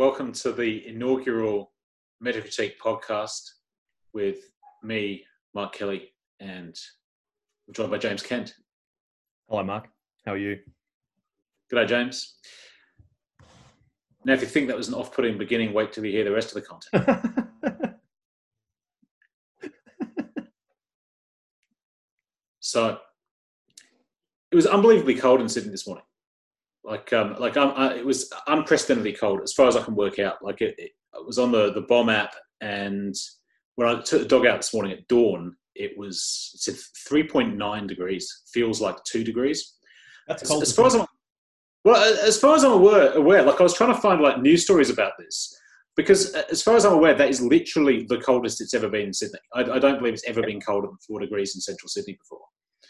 Welcome to the inaugural Metacritique podcast with me, Mark Kelly, and I'm joined by James Kent. Hello, Mark. How are you? G'day, James. Now, if you think that was an off-putting beginning, wait till you hear the rest of the content. so, it was unbelievably cold in Sydney this morning. Like, um, like um, I, it was unprecedentedly cold as far as I can work out. Like, it, it, was on the the BOM app, and when I took the dog out this morning at dawn, it was it said 3.9 degrees. Feels like two degrees. That's As, cold. as far as I'm well, as far as I'm aware, aware, like I was trying to find like news stories about this because as far as I'm aware, that is literally the coldest it's ever been in Sydney. I, I don't believe it's ever been colder than four degrees in central Sydney before.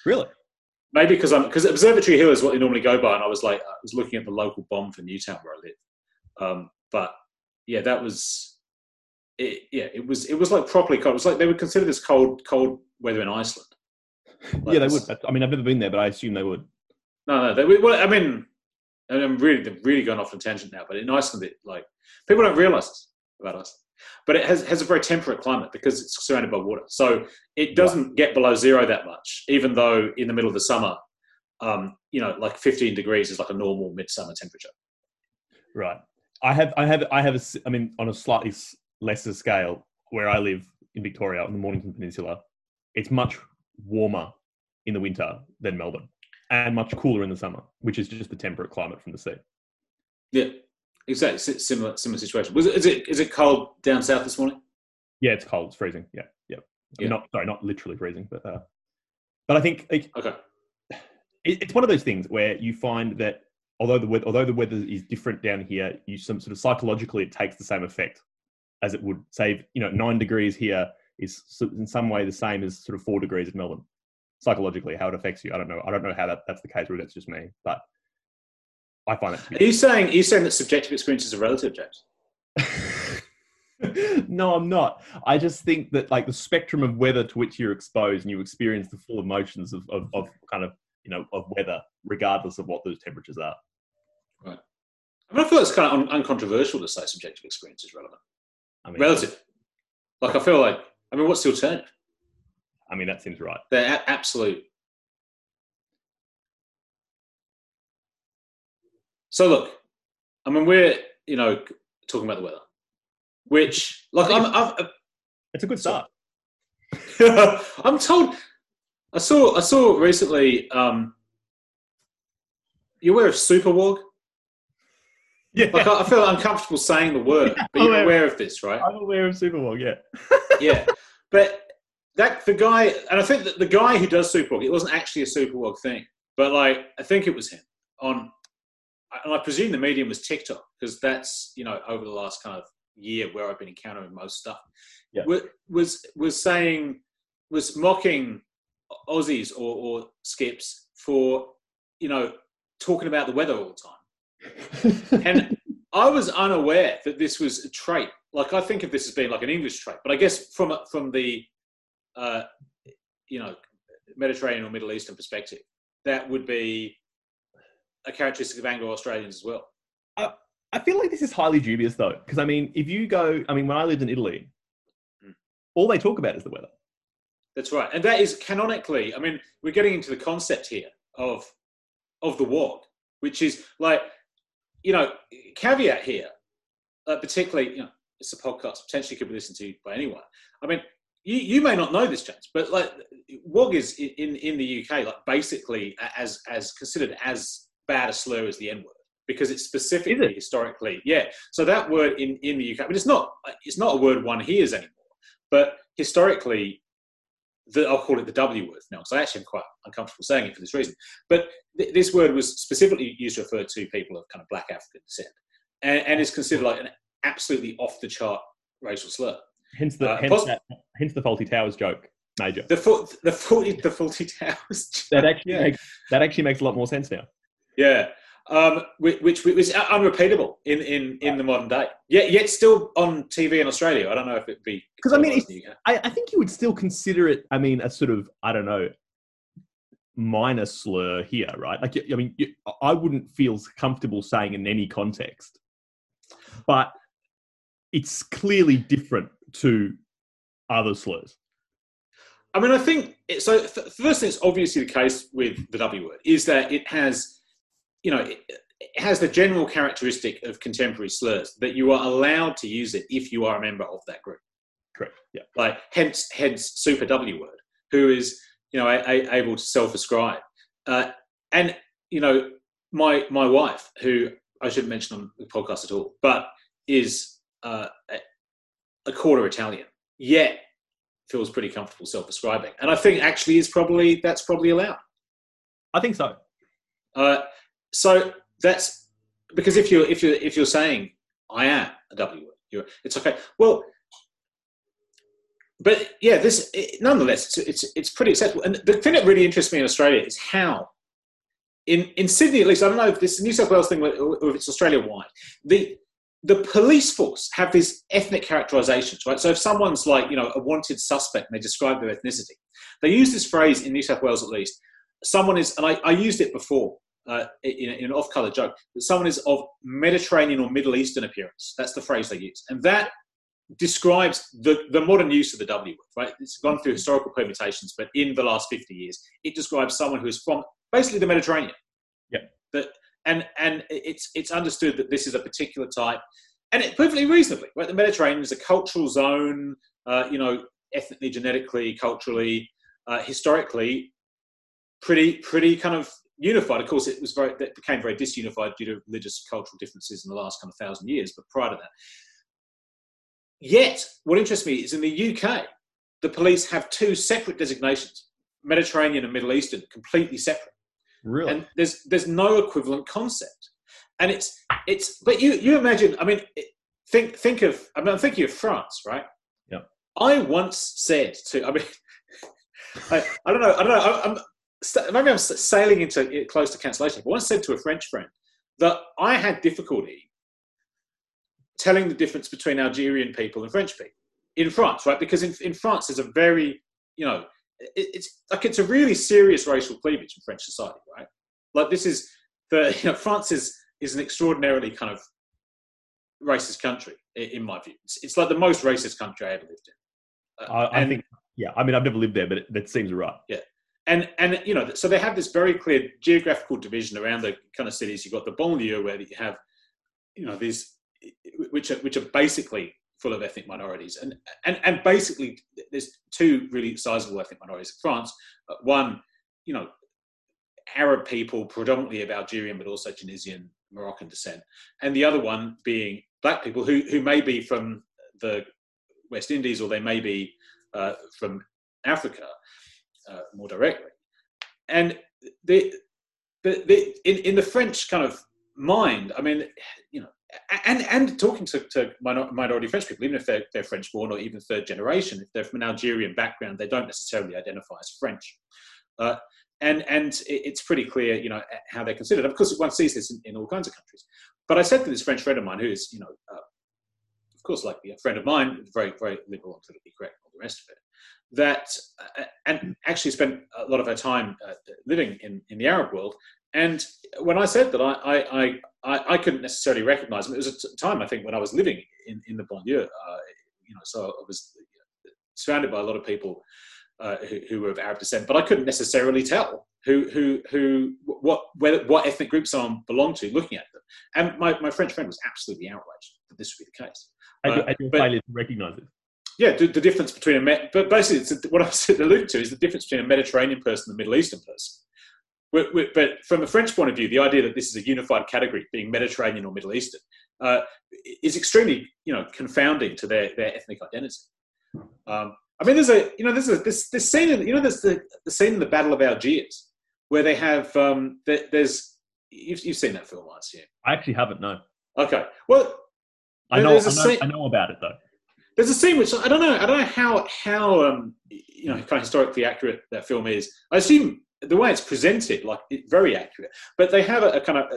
really? Maybe because I'm because Observatory Hill is what they normally go by, and I was like I was looking at the local BOM for Newtown where I live. Um, but yeah, that was it. Yeah, it was it was like properly cold. It was like they would consider this cold cold weather in Iceland. Like yeah, they would. I mean, I've never been there, but I assume they would. No, no. They, well, I mean, and I'm really, they've really going off on tangent now. But in Iceland, it, like people don't realise this about Iceland, but it has has a very temperate climate because it's surrounded by water, so it doesn't get below zero that much. Even though in the middle of the summer, um, you know, like 15 degrees is like a normal midsummer temperature. Right. I have. I have. I have. a, I mean, on a slightly lesser scale, where I live in Victoria, on the Mornington Peninsula, it's much warmer in the winter than Melbourne, and much cooler in the summer, which is just the temperate climate from the sea. Yeah, exactly. Si- Similar, similar situation. Was it? Is it? Is it cold down south this morning? Yeah, it's cold. It's freezing. Yeah, yeah. Yeah. Not sorry, not literally freezing, but uh, but I think like, Okay. it, it's one of those things where you find that although the weather, although the weather is different down here, you some sort of psychologically it takes the same effect as it would say you know nine degrees here is in some way the same as sort of four degrees in Melbourne. Psychologically, how it affects you, I don't know. I don't know how that, that's the case, or that's just me, but I find it. To Are be you saying? Are you saying that subjective experiences are relative, James? no, I'm not. I just think that like the spectrum of weather to which you're exposed and you experience the full emotions of, of, of kind of you know of weather, regardless of what those temperatures are. Right. I mean, I feel it's kind of un- uncontroversial to say subjective experience is relevant. I mean, Relative. Like I feel like. I mean, what's the alternative? I mean that seems right. They're a- absolute. So look, I mean, we're you know talking about the weather, which like I'm I'm, It's a good start. I'm told. I saw I saw recently. Um, you aware of Superwog? Yeah, Like I, I feel uncomfortable saying the word, but you're aware. aware of this, right? I'm aware of Superwog. Yeah, yeah, but that the guy, and I think that the guy who does Superwog, it wasn't actually a Superwog thing, but like I think it was him on, and I presume the medium was TikTok because that's you know over the last kind of year where I've been encountering most stuff. Yeah. wa- was was saying was mocking Aussies or, or skips for you know talking about the weather all the time. And I was unaware that this was a trait. Like I think of this as being like an English trait, but I guess from from the uh, you know Mediterranean or Middle Eastern perspective, that would be a characteristic of Anglo Australians as well. I feel like this is highly dubious though, because I mean, if you go, I mean, when I lived in Italy, Hmm. all they talk about is the weather. That's right, and that is canonically. I mean, we're getting into the concept here of of the wog, which is like you know caveat here, uh, particularly you know it's a podcast potentially could be listened to by anyone. I mean, you, you may not know this, James, but like wog is i- in in the UK like basically as as considered as bad a slur as the N word because it's specifically it? historically yeah. So that word in in the UK, but it's not it's not a word one hears anymore, but historically the, I'll call it the W word now, because I actually am quite uncomfortable saying it for this reason. But th- this word was specifically used to refer to people of kind of black African descent, and, and is considered like an absolutely off the chart racial slur. Hence the Uh, hence, poss- that, hence the Fawlty Towers joke, major. The the Fawlty, the Fawlty Towers. That actually yeah, makes, that actually makes a lot more sense now. Yeah. Um, which, which was unrepeatable in, in, in the modern day. Yet, yet still on TV in Australia. I don't know if it'd be because I mean, otherwise in the UK. I, I think you would still consider it. I mean, a sort of I don't know minor slur here, right? Like, I mean, you, I wouldn't feel comfortable saying in any context but it's clearly different to other slurs. I mean, I think it, so. Th- first, thing, it's obviously the case with the W word is that it has, you know, it, it has the general characteristic of contemporary slurs that you are allowed to use it if you are a member of that group. Correct. Yeah. Like hence, hence super W word, who is you know a, a, able to self-ascribe, uh, and you know my my wife, who I shouldn't mention on the podcast at all, but is uh, a, a quarter Italian, yet feels pretty comfortable self-ascribing, and I think actually is probably that's probably allowed. I think so. Uh, so that's because if you're if you're if you're saying I am a W word, it's okay. Well, but yeah, this it, nonetheless it's, it's it's pretty acceptable. And the thing that really interests me in Australia is how. In, in Sydney, at least, I don't know if this New South Wales thing or if it's Australia wide. The the police force have these ethnic characterizations, right? So if someone's like, you know, a wanted suspect and they describe their ethnicity, they use this phrase in New South Wales at least. Someone is, and I, I used it before uh, in, in, an off-color joke, that someone is of Mediterranean or Middle Eastern appearance. That's the phrase they use, and that describes the, the modern use of the W word. Right? It's gone through historical permutations, but in the last fifty years, it describes someone who is from basically the Mediterranean. Yeah. That and and it's it's understood that this is a particular type, and it perfectly reasonably. Right, the Mediterranean is a cultural zone, uh, you know, ethnically, genetically, culturally, uh, historically, pretty pretty kind of unified. Of course, it was very that became very disunified due to religious cultural differences in the last kind of thousand years. But prior to that, yet what interests me is in the UK, the police have two separate designations: Mediterranean and Middle Eastern, completely separate. Really? And there's there's no equivalent concept. And it's it's but you you imagine I mean think think of I mean I'm thinking of France, right? Yeah. I once said to I mean I, I don't know I don't know Maybe I'm sailing into close to cancellation. But once said to a French friend that I had difficulty telling the difference between Algerian people and French people in France, right? Because in, in France there's a very you know it's like it's a really serious racial cleavage in French society, right? Like this is the you know France is is an extraordinarily kind of racist country in my view. It's, it's like the most racist country I ever lived in. Uh, I, I think yeah. I mean, I've never lived there, but it, that seems right. Yeah, and and you know, so they have this very clear geographical division around the kind of cities. You've got the banlieue where you have, you know, these which are which are basically full of ethnic minorities. And, and, and basically, there's two really sizable ethnic minorities in France. Uh, one, you know, Arab people, predominantly of Algerian, but also Tunisian, Moroccan descent. And the other one being black people who, who may be from the West Indies or they may be uh, from Africa uh, more directly. And the, the, the, in, in the French kind of mind, I mean, you know, and and talking to, to minority French people, even if they're, they're French born or even third generation, if they're from an Algerian background, they don't necessarily identify as French. Uh, and and it's pretty clear, you know, how they're considered. Of course, one sees this in, in all kinds of countries. But I said to this French friend of mine, who is, you know, uh, of course, like a friend of mine, very very liberal politically correct, all the rest of it, that uh, and actually spent a lot of her time uh, living in in the Arab world, and when I said that, I, I, I, I couldn't necessarily recognize them. It was a time, I think, when I was living in, in the banlieue. Uh, you know, so I was surrounded by a lot of people uh, who, who, were of Arab descent, but I couldn't necessarily tell who, who, who, what, whether, what ethnic group someone belonged to looking at them. And my, my French friend was absolutely outraged that this would be the case. I do, uh, I do failure to recognize it. Yeah, the, the, difference between a, but basically, what I was alluding to is the difference between a Mediterranean person and a Middle Eastern person but from a French point of view, the idea that this is a unified category, being Mediterranean or Middle Eastern, uh, is extremely, you know, confounding to their, their ethnic identity. Um, I mean, there's a, you know, there's a this this scene, in, you know, there's the, the scene in the Battle of Algiers where they have um, there's you've, you've seen that film, I assume. I actually haven't. No. Okay. Well, I know, I know, scene, I know about it though. There's a scene which I don't know. I don't know how how um, you know kind of historically accurate that film is. I assume the way it's presented, like very accurate. But they have a, a kind of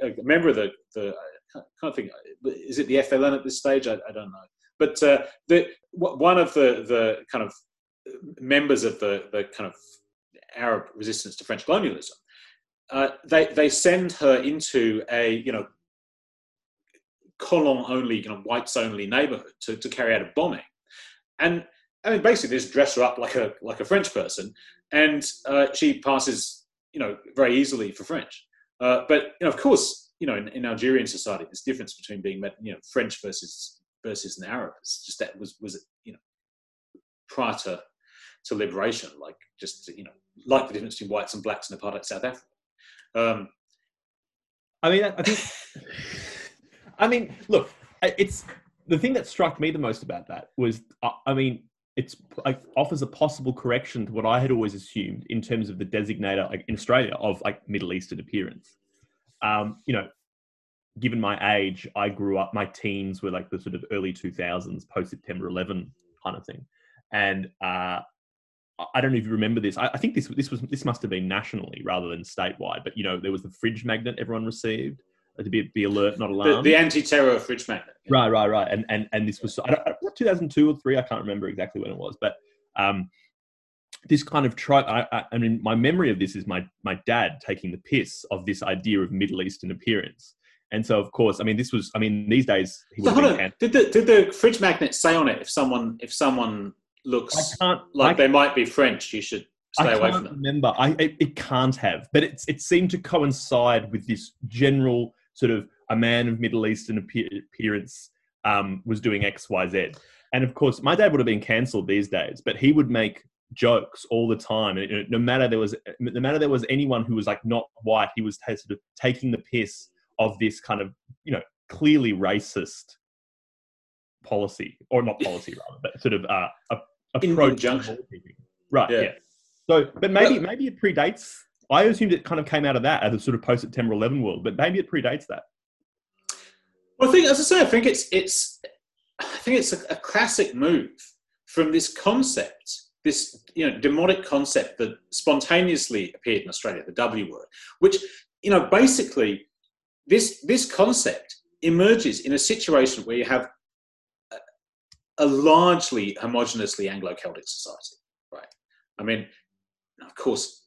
a, a, member of the the I can't think is it the FLN at this stage? I, I don't know. But uh, the one of the the kind of members of the the kind of Arab resistance to French colonialism, uh, they they send her into a you know colon only, you know, whites only neighborhood to, to carry out a bombing. And I mean, basically, just dress her up like a like a French person, and uh, she passes, you know, very easily for French. Uh, but you know, of course, you know, in, in, Algerian society, there's difference between being, you know, French versus versus an Arab. It's just that was was you know prior to to liberation, like just you know, like the difference between whites and blacks in apartheid South Africa. Um, I mean, I think. I mean, look, it's the thing that struck me the most about that was, uh, I mean, it's like offers a possible correction to what I had always assumed in terms of the designator, like in Australia, of like Middle Eastern appearance. Um, you know, given my age, I grew up. My teens were like the sort of early two thousands, post September 11 kind of thing, and uh, I don't know if you remember this. I, I, think this this was this must have been nationally rather than statewide. But you know, there was the fridge magnet everyone received to be, be alert, not alarmed. The, the anti-terror fridge magnet. Right, right, right. And and and this was I don't, 2002 or three. I can't remember exactly when it was, but um, this kind of trope. I, I, I, mean, my memory of this is my my dad taking the piss of this idea of Middle Eastern appearance. And so, of course, I mean, this was. I mean, these days he so hold on. Did the did the fridge magnet say on it if someone if someone looks like they might be French, you should stay away from them? Remember, I it, it can't have, but it it seemed to coincide with this general sort of a man of Middle Eastern appearance um, was doing X, Y, Z. And of course, my dad would have been cancelled these days, but he would make jokes all the time. And no matter there was, no matter there was anyone who was like not white, he was sort of taking the piss of this kind of, you know, clearly racist policy, or not policy rather, but sort of uh, a, approach. Right. Yeah. yeah. So, but maybe maybe it predates I assumed it kind of came out of that as a sort of post September 11 world, but maybe it predates that. Well, I think, as I say, I think it's it's I think it's a, a classic move from this concept, this you know demonic concept that spontaneously appeared in Australia, the W word, which you know basically this this concept emerges in a situation where you have a, a largely homogeneously Anglo-Celtic society, right? I mean, of course,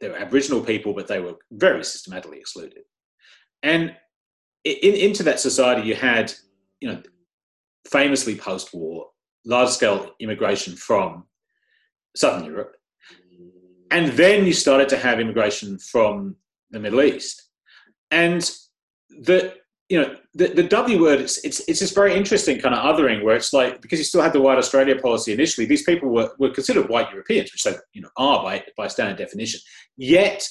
they were Aboriginal people, but they were very systematically excluded. And in, into that society, you had, you know, famously post-war, large-scale immigration from Southern Europe, and then you started to have immigration from the Middle East, and the you know, the, the W word, it's, it's, it's this very interesting kind of othering where it's like, because you still had the white Australia policy initially, these people were, were considered white Europeans, which they, you know, are by, by standard definition. Yet,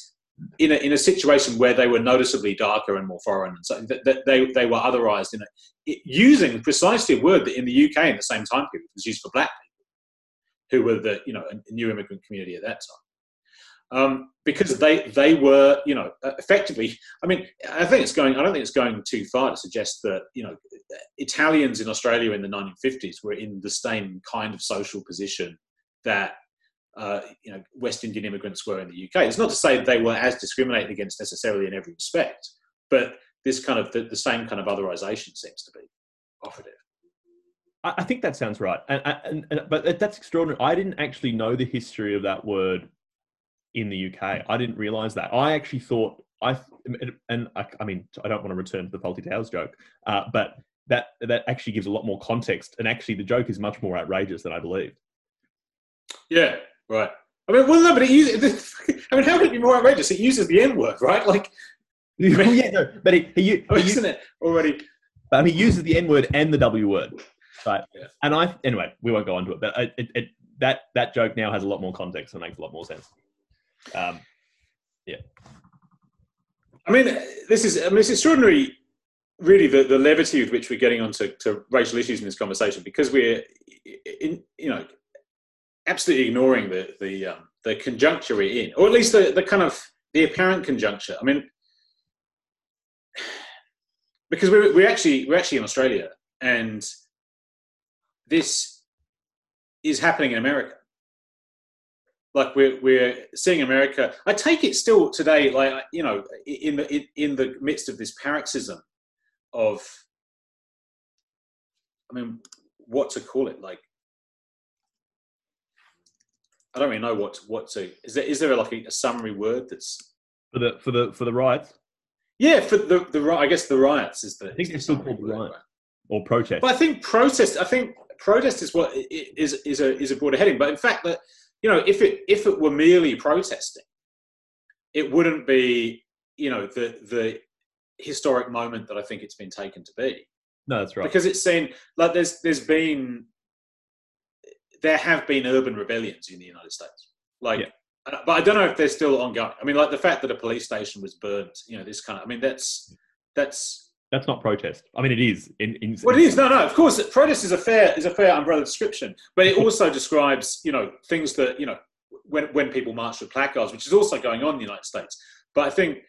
in a, in a situation where they were noticeably darker and more foreign, and so that, that they, they were otherized in it, using precisely a word that in the UK in the same time period was used for black people, who were the, you know, a new immigrant community at that time um, because they they were you know effectively. I mean, I think it's going. I don't think it's going too far to suggest that you know Italians in Australia in the 1950s were in the same kind of social position that uh, you know West Indian immigrants were in the UK. It's not to say they were as discriminated against necessarily in every respect, but this kind of the, the same kind of otherization seems to be operative. I think that sounds right, and, and, and, but that's extraordinary. I didn't actually know the history of that word in the UK. I didn't realize that. I actually thought I and I, I mean I don't want to return to the Fawlty Towers joke, uh, but that that actually gives a lot more context, and actually the joke is much more outrageous than I believed. Yeah, right. I mean, well, no, but it uses. I mean, how could it be more outrageous? It uses the N word, right? Like, mean, yeah, no, but he, he, he, oh, isn't it already? But he uses the N word and the W word, right? Yeah. And I, anyway, we won't go into it, but it, it, that that joke now has a lot more context and makes a lot more sense. Um, yeah. I mean, this is I mean, it's extraordinary, really, the, the levity with which we're getting onto to racial issues in this conversation because we're, in, you know, absolutely ignoring the the um, the conjuncture we're in, or at least the, the kind of the apparent conjuncture. I mean, because we're, we're actually we're actually in Australia, and this is happening in America like we're we're seeing America. I take it still today, like you know, in the in, in the midst of this paroxysm of, I mean, what to call it? Like, I don't really know what what to. Is there is there like a, a summary word that's for the for the for the riots? Yeah, for the the I guess the riots is the. I think they're still called word, riot. or protest. But I think protest. I think protest is what is is a is a broader heading. But in fact, that you know, if it if it were merely protesting, it wouldn't be you know the the historic moment that I think it's been taken to be. no, that's right. because it's seen like there's there's been there have been urban rebellions in the United States, like, Yeah. uh, but I don't know if they're still ongoing. I mean, like the fact that a police station was burned, you know, this kind of. I mean, that's that's that's not protest. I mean, it is. In, in what it is. No, no. Of course, protest is a fair is a fair umbrella description, but it also describes you know things that you know when when people march with placards, which is also going on in the United States. But I think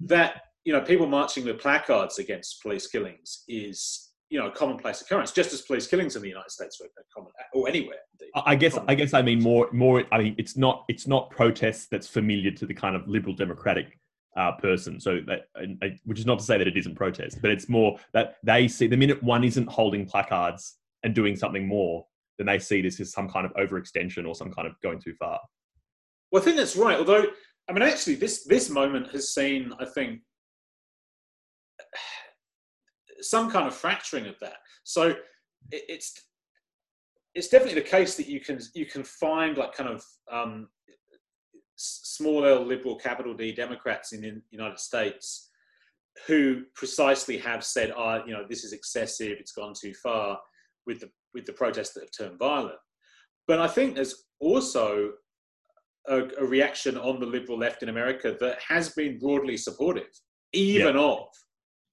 that you know people marching with placards against police killings is you know a commonplace occurrence, just as police killings in the United States are common or anywhere. Indeed. I I guess I guess I mean more more. I mean, it's not it's not protest that's familiar to the kind of liberal democratic uh, person. So that, which is not to say that it isn't protest, but it's more that they see the minute one isn't holding placards and doing something more, then they see this as some kind of overextension or some kind of going too far. Well, I think that's right. Although, I mean, actually, this this moment has seen, I think, some kind of fracturing of that. So it, it's it's definitely the case that you can you can find like kind of um, small L liberal capital D Democrats in the United States who precisely have said, "Ah, you know, this is excessive. It's gone too far," with the with the protests that have turned violent. But I think there's also a, a reaction on the liberal left in America that has been broadly supportive, even of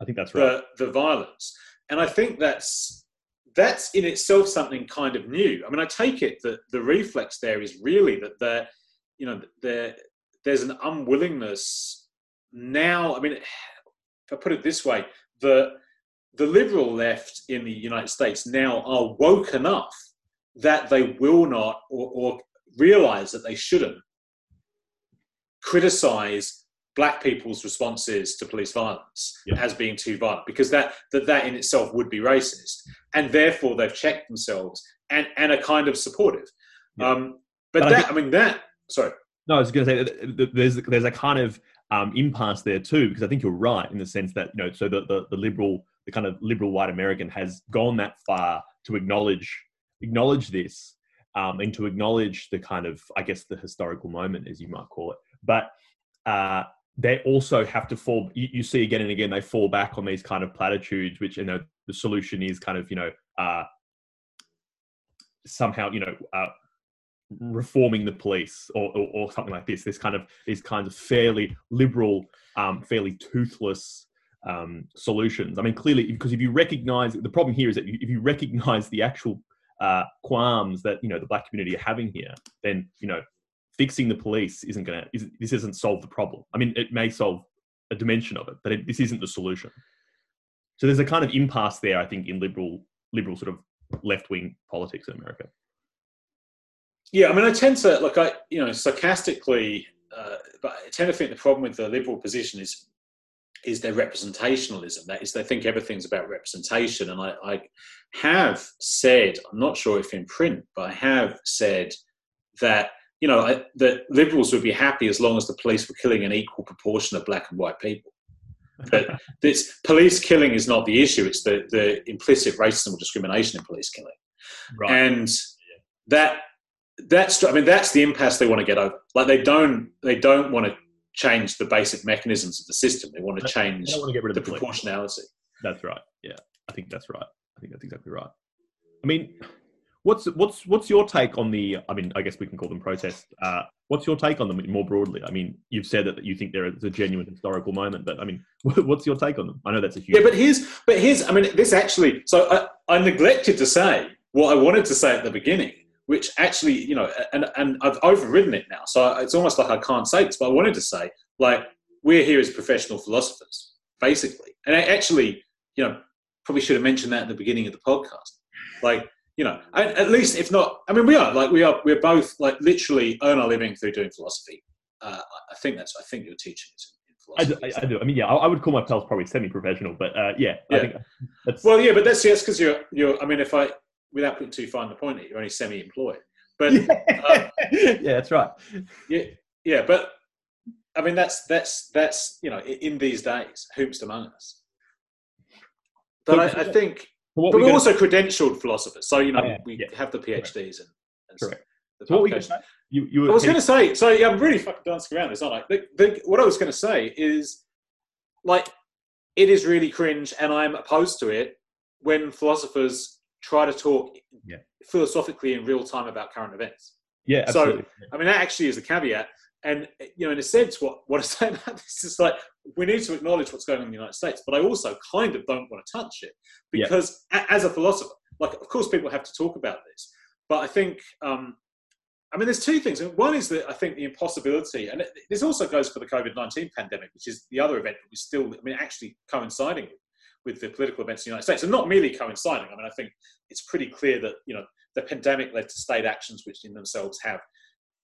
I think that's right. the, the violence. And I think that's that's in itself something kind of new. I mean, I take it that the reflex there is really that there, you know, there there's an unwillingness now. I mean, if I put it this way, the the liberal left in the United States now are woke enough that they will not or, or realize that they shouldn't criticize black people's responses to police violence as being too violent because that, that that in itself would be racist and therefore they've checked themselves and and are kind of supportive um but, But I that think- i mean that sorry No, I was going to say there's there's a kind of um, impasse there too, because I think you're right in the sense that you know, so the, the the liberal, the kind of liberal white American has gone that far to acknowledge acknowledge this um, and to acknowledge the kind of I guess the historical moment, as you might call it, but. Uh, they also have to fall. You, you see again and again, they fall back on these kind of platitudes, which you know the solution is kind of you know uh, somehow you know uh, reforming the police or, or, or something like this. This kind of these kinds of fairly liberal, um, fairly toothless um, solutions. I mean, clearly, because if you recognise the problem here is that if you recognise the actual uh, qualms that you know the black community are having here, then you know fixing the police isn't going to. Isn't, this isn't solve the problem. I mean, it may solve a dimension of it, but it, this isn't the solution. So there's a kind of impasse there, I think, in liberal liberal sort of left wing politics in America. Yeah, I mean, I tend to like I, you know, sarcastically, uh, but I tend to think the problem with the liberal position is is their representationalism. That is, they think everything's about representation. And I, I have said, I'm not sure if in print, but I have said that you know I, that liberals would be happy as long as the police were killing an equal proportion of black and white people. But this police killing is not the issue; it's the the implicit racism or discrimination in police killing and that that's i mean that's the impasse they want to get over like they don't they don't want to change the basic mechanisms of the system they want to change want to get rid of the police. proportionality That's right. Yeah, I think that's right. I think that's exactly right. I mean, what's what's what's your take on the? I mean, I guess we can call them protests. Uh, what's your take on them more broadly? I mean, you've said that you think there is a genuine historical moment, but I mean, what's your take on them? I know that's a huge. yeah but here's but here's i mean this actually so I, I neglected to say what i wanted to say at the beginning which actually you know and and i've overridden it now so it's almost like i can't say this but i wanted to say like we're here as professional philosophers basically and I actually you know probably should have mentioned that at the beginning of the podcast like you know at least if not i mean we are like we are we're both like literally earn our living through doing philosophy uh, i think that's i think your teaching is in I do, philosophy I, do. I mean, yeah, I, would call myself probably semi-professional, but uh, yeah, I Yeah. think that's Well, yeah, but that's that's because you're you're. I mean, if I without putting too fine the point, you're only semi-employed. But yeah, um, yeah, that's right. yeah, yeah, but I mean, that's that's that's you know, in these days, hoops among us. But I, I think, but we're, we're also credentialed philosophers. So you know, oh, yeah, we yeah. have the PhDs and, and Correct. So what were you, you, you I was going to say. So yeah, I'm really fucking dancing around this, aren't I? The, the, what I was going to say is, like, it is really cringe, and I'm opposed to it when philosophers try to talk yeah. philosophically in real time about current events. Yeah, absolutely. So, I mean, that actually is a caveat. And, you know, in a sense, what, what I say about this is like, we need to acknowledge what's going on in the United States, but I also kind of don't want to touch it because yeah. as a philosopher, like, of course, people have to talk about this, but I think, um, I mean, there's two things. One is that I think the impossibility, and this also goes for the COVID 19 pandemic, which is the other event that was still, I mean, actually coinciding with with the political events in the United States, and not merely coinciding. I mean, I think it's pretty clear that you know the pandemic led to state actions which in themselves have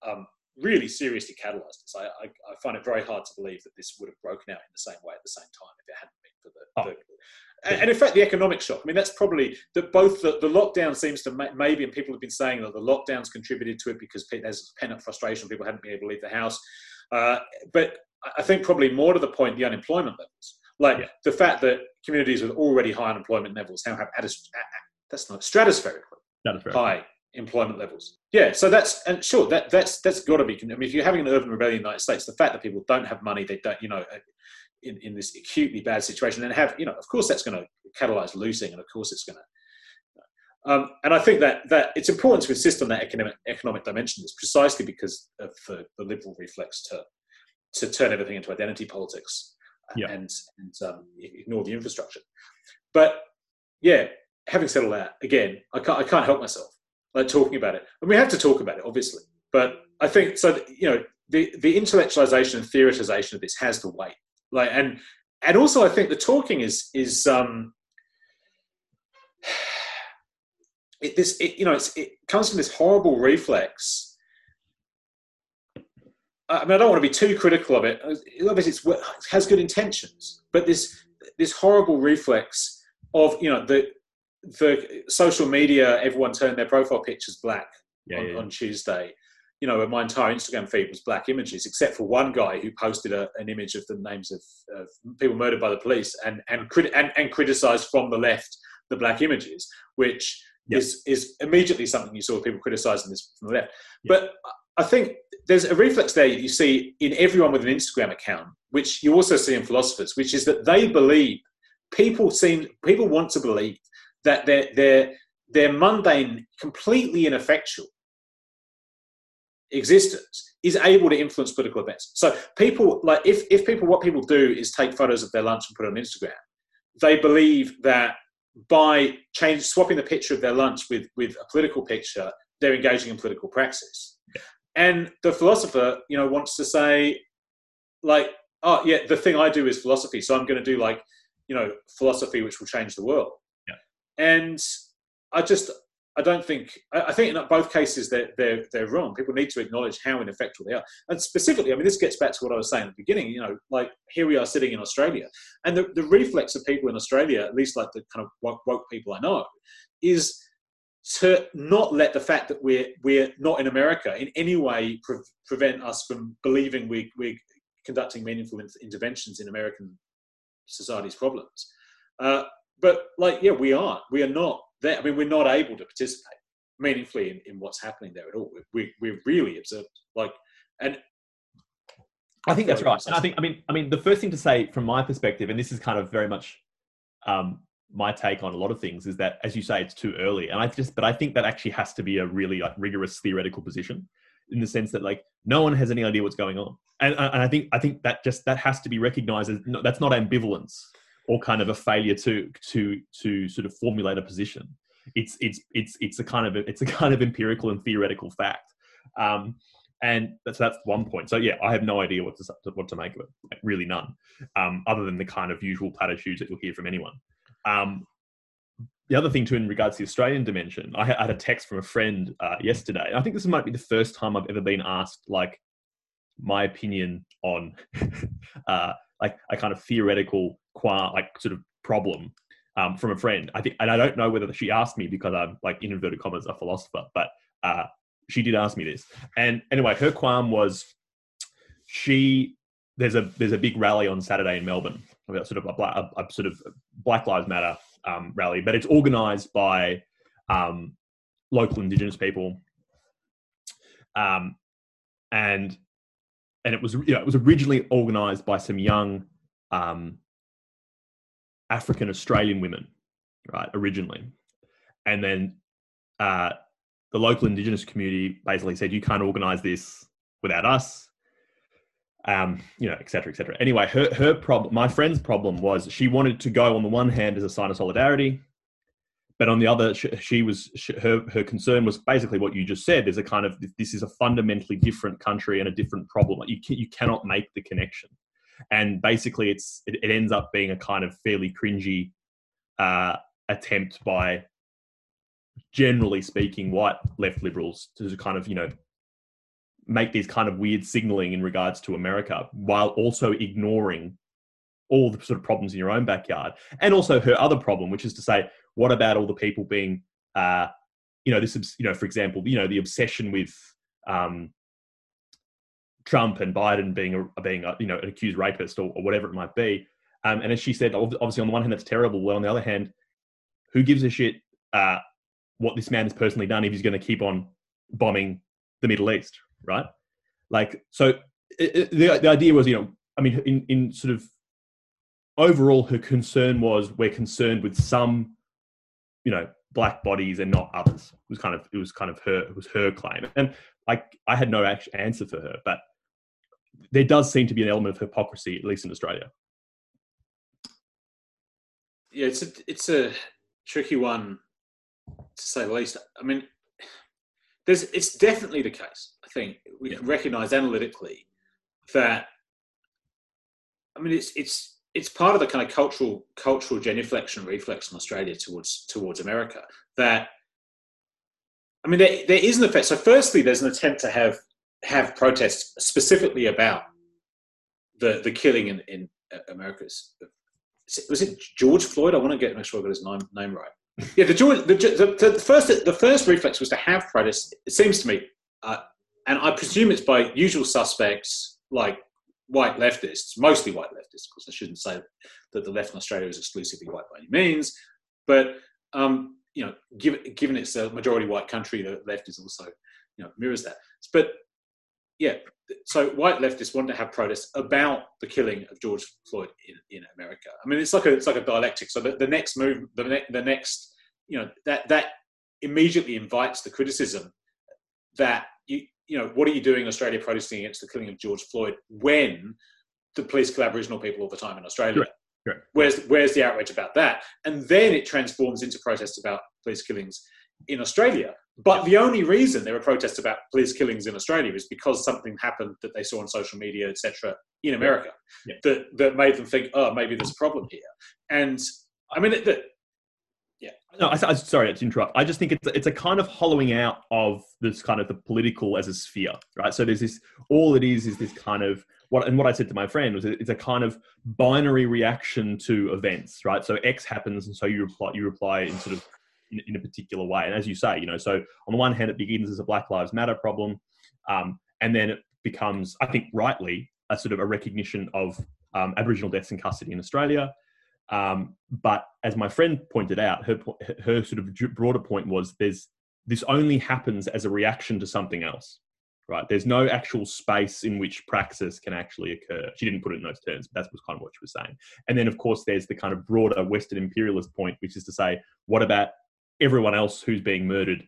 um, really seriously catalyzed this. I, I, I, find it very hard to believe that this would have broken out in the same way at the same time if it hadn't been for the. Oh. the and, and in fact, the economic shock. I mean, that's probably that both the, the lockdown seems to maybe, and people have been saying that the lockdowns contributed to it because there's pent-up frustration. People hadn't been able to leave the house, uh, but I think probably more to the point, the unemployment levels. Like yeah. the fact that communities with already high unemployment levels now have at that's not stratospherically high employment levels. Yeah, so that's and sure that that's that's got to be. I mean, if you're having an urban rebellion in the United States, the fact that people don't have money, they don't, you know, uh, in, in this acutely bad situation, and have, you know, of course that's going to catalyze looting, and of course it's going to. Um, and I think that that it's important to insist on that economic economic dimension is precisely because of the, the liberal reflex to to turn everything into identity politics yeah. and, and um, ignore the infrastructure. But yeah, having said all that, again, I can't, I can't help myself like talking about it. And we have to talk about it, obviously. But I think so. You know, the the intellectualization and theorization of this has to wait. Like, and and also, I think the talking is is um, it, this it, you know it comes from this horrible reflex I mean, I don't want to be too critical of it. Obviously, it has good intentions, but this this horrible reflex of you know the the social media, everyone turned their profile pictures black yeah, on, yeah. on, Tuesday. You know, my entire Instagram feed was black images, except for one guy who posted a, an image of the names of, of, people murdered by the police and and, crit- and and criticized from the left the black images, which yep. is is immediately something you saw people criticizing this from the left. Yep. But I think there's a reflex there you see in everyone with an Instagram account, which you also see in philosophers, which is that they believe people seem people want to believe that their their their mundane, completely ineffectual existence is able to influence political events. So people like if if people what people do is take photos of their lunch and put it on Instagram, they believe that by change swapping the picture of their lunch with with a political picture, they're engaging in political praxis. And the philosopher, you know, wants to say, like, oh yeah, the thing I do is philosophy, so I'm going to do like, you know, philosophy which will change the world. Yeah. And I just, I don't think, I think in both cases they're, they're, they're wrong. People need to acknowledge how ineffectual they are. And specifically, I mean, this gets back to what I was saying at the beginning, you know, like here we are sitting in Australia. And the, the reflex of people in Australia, at least like the kind of woke, woke people I know, is to not let the fact that we're we're not in America in any way pre- prevent us from believing we, we're conducting meaningful in- interventions in American society's problems. Uh, but like, yeah, we aren't. We are not there. I mean, we're not able to participate meaningfully in, in what's happening there at all. We, we're really observed. Like, and I think that's right. And I think, I mean, I mean, the first thing to say from my perspective, and this is kind of very much um, my take on a lot of things is that, as you say, it's too early. And I just, but I think that actually has to be a really like rigorous theoretical position in the sense that like no one has any idea what's going on. And, and I think, I think that just, that has to be recognized as no, that's not ambivalence or kind of a failure to, to, to sort of formulate a position. It's, it's, it's, it's a kind of, it's a kind of empirical and theoretical fact. Um, and that's that's one point. So yeah, I have no idea what to what to make of it. Like really none, um, other than the kind of usual platitudes that you'll hear from anyone. Um, the other thing too, in regards to the Australian dimension, I had a text from a friend uh, yesterday. I think this might be the first time I've ever been asked like my opinion on uh, like a kind of theoretical qua like sort of problem um, from a friend. I think, and I don't know whether she asked me because I'm like in inverted commas a philosopher, but uh, she did ask me this. And anyway, her qualm was she there's a there's a big rally on Saturday in Melbourne, about sort of a, a, a sort of Black Lives Matter um, rally, but it's organised by um, local Indigenous people, um, and and it was you know, it was originally organised by some young um, African Australian women, right? Originally, and then uh, the local Indigenous community basically said, "You can't organise this without us." Um, you know, et cetera, et cetera. Anyway, her her problem, my friend's problem was she wanted to go on the one hand as a sign of solidarity, but on the other, she, she was she, her her concern was basically what you just said. There's a kind of this is a fundamentally different country and a different problem. You can, you cannot make the connection, and basically, it's it, it ends up being a kind of fairly cringy uh, attempt by, generally speaking, white left liberals to kind of you know make these kind of weird signaling in regards to America while also ignoring all the sort of problems in your own backyard and also her other problem which is to say what about all the people being, uh, you know, this, you know, for example, you know, the obsession with um, Trump and Biden being a, being a, you know an accused rapist or, or whatever it might be. Um, and as she said, obviously on the one hand that's terrible. Well, on the other hand, who gives a shit uh, what this man has personally done if he's going to keep on bombing the Middle East, right? Like, so it, it, the the idea was, you know, I mean, in in sort of overall, her concern was we're concerned with some you know black bodies and not others. It was kind of it was kind of her it was her claim, and like I had no actual answer for her, but there does seem to be an element of hypocrisy, at least in Australia. Yeah, it's a it's a tricky one to say the least. I mean, there's it's definitely the case. I think we yeah. can recognise analytically that. I mean, it's it's it's part of the kind of cultural cultural genuflection reflex in Australia towards towards America that I mean there, there is an effect. So firstly, there's an attempt to have have protests specifically about the the killing in, in America's was it George Floyd? I want to get make sure I got his name, name right. Yeah, the, George, the, the, the, first the first reflex was to have protests. It seems to me, uh, and I presume it's by usual suspects like white leftists, mostly white leftists, because I shouldn't say that the left in Australia is exclusively white by any means, but um, you know, given, given it's a majority white country, the left is also, you know, mirrors that. But yeah, so white leftists want to have protests about the killing of George Floyd in, in America. I mean, it's like a it's like a dialectic. So the, the next move, the, ne- the next, you know, that that immediately invites the criticism that you you know, what are you doing in Australia protesting against the killing of George Floyd when the police kill Aboriginal people all the time in Australia? Where's where's the outrage about that? And then it transforms into protests about police killings in Australia. But the only reason there are protests about police killings in Australia is because something happened that they saw on social media, etc., in America yeah. that that made them think, oh, maybe there's a problem here. And I mean, the, yeah. No, I, I, sorry to interrupt. I just think it's it's a kind of hollowing out of this kind of the political as a sphere, right? So there's this. All it is is this kind of what, and what I said to my friend was it's a kind of binary reaction to events, right? So X happens, and so you reply you reply in sort of in, in a particular way. And as you say, you know, so on the one hand, it begins as a Black Lives Matter problem, um, and then it becomes, I think, rightly, a sort of a recognition of um, Aboriginal deaths in custody in Australia. Um, but as my friend pointed out, her her sort of broader point was there's this only happens as a reaction to something else, right? There's no actual space in which praxis can actually occur. She didn't put it in those terms, but that's kind of what she was saying. And then, of course, there's the kind of broader Western imperialist point, which is to say, what about everyone else who's being murdered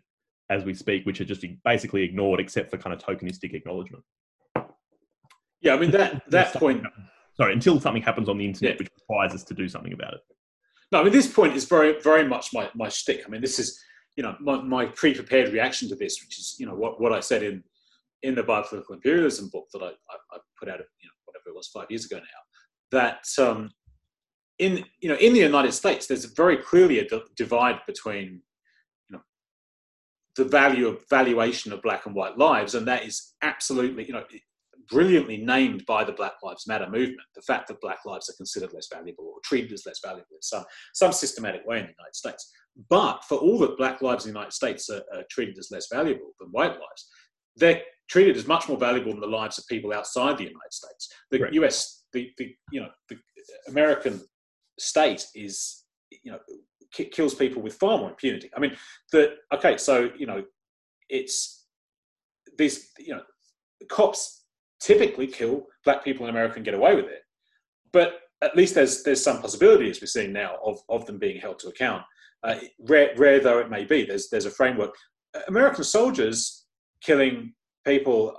as we speak, which are just basically ignored except for kind of tokenistic acknowledgement. Yeah, I mean that that point sorry, until something happens on the internet yeah. which requires us to do something about it. No, I mean this point is very, very much my my stick. I mean, this is you know my, my pre-prepared reaction to this, which is you know what, what I said in in the biopolitical imperialism book that I, I, I put out, you know, whatever it was, five years ago now. That um, in you know in the United States, there's very clearly a d- divide between you know the value of valuation of black and white lives, and that is absolutely you know brilliantly named by the Black Lives Matter movement. The fact that black lives are considered less valuable or treated as less valuable in some, some systematic way in the United States. But for all that black lives in the United States are, are treated as less valuable than white lives, they're treated as much more valuable than the lives of people outside the United States. The right. U.S. the, the you know the American state is you know kills people with far more impunity. I mean, the okay, so you know, it's these you know, cops typically kill black people in America and get away with it, but at least there's there's some possibility, as we're seeing now, of of them being held to account. Uh, rare, rare though it may be, there's there's a framework. American soldiers killing people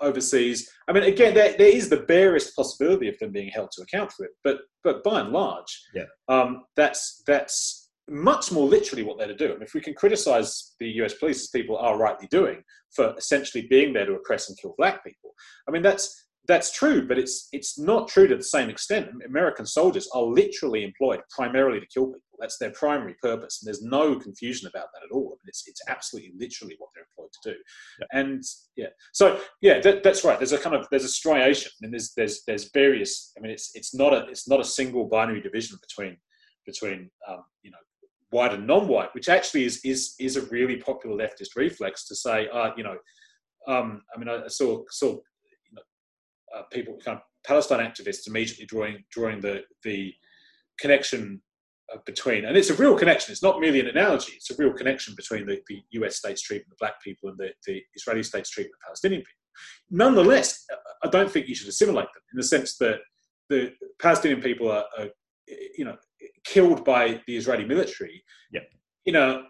overseas. I mean, again, there, there is the barest possibility of them being held to account for it, but but by and large, yeah, um, that's that's much more literally what they're to do. And if we can criticize the US police as people are rightly doing for essentially being there to oppress and kill black people, I mean that's that's true, but it's it's not true to the same extent. American soldiers are literally employed primarily to kill people. That's their primary purpose, and there's no confusion about that at all. I mean, it's it's absolutely literally what they're employed to do. Yeah. And yeah, so yeah, that, that's right. There's a kind of there's a striation. I mean, there's there's there's various. I mean, it's it's not a it's not a single binary division between between um, you know white and non-white, which actually is is is a really popular leftist reflex to say, uh, you know, um, I mean, I saw saw you know, uh, people kind of Palestine activists immediately drawing drawing the the connection uh, between, and it's a real connection. It's not merely an analogy. It's a real connection between the, the U.S. state's treatment of black people and the, the Israeli state's treatment of Palestinian people. Nonetheless, I don't think you should assimilate them in the sense that the Palestinian people are, are you know, killed by the Israeli military yeah. in a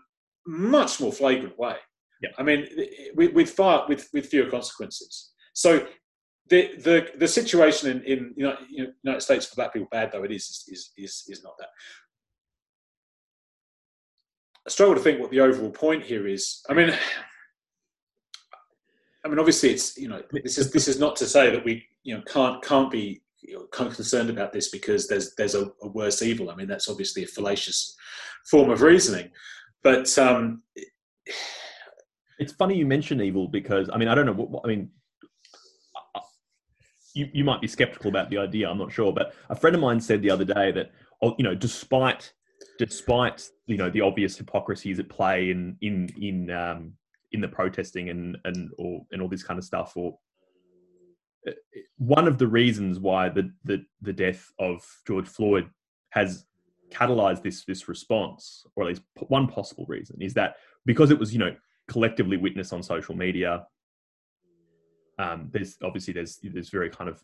much more flagrant way. Yeah. I mean, with, with far with, with fewer consequences. So the the the situation in in you know, United States for black people bad though it is is is is not that. I struggle to think what the overall point here is. I mean, I mean, obviously, it's you know, this is this is not to say that we you know can't can't be you know, kind of concerned about this because there's there's a, a, worse evil. I mean, that's obviously a fallacious form of reasoning, but um, it's funny you mention evil because I mean, I don't know I mean. You, you might be skeptical about the idea. I'm not sure, but a friend of mine said the other day that oh, you know, despite despite you know the obvious hypocrisies at play in in in um, in the protesting and and or and all this kind of stuff, or one of the reasons why the the, the death of George Floyd has catalyzed this this response, or at least one possible reason, is that because it was you know collectively witnessed on social media. Um, there's obviously there's there's very kind of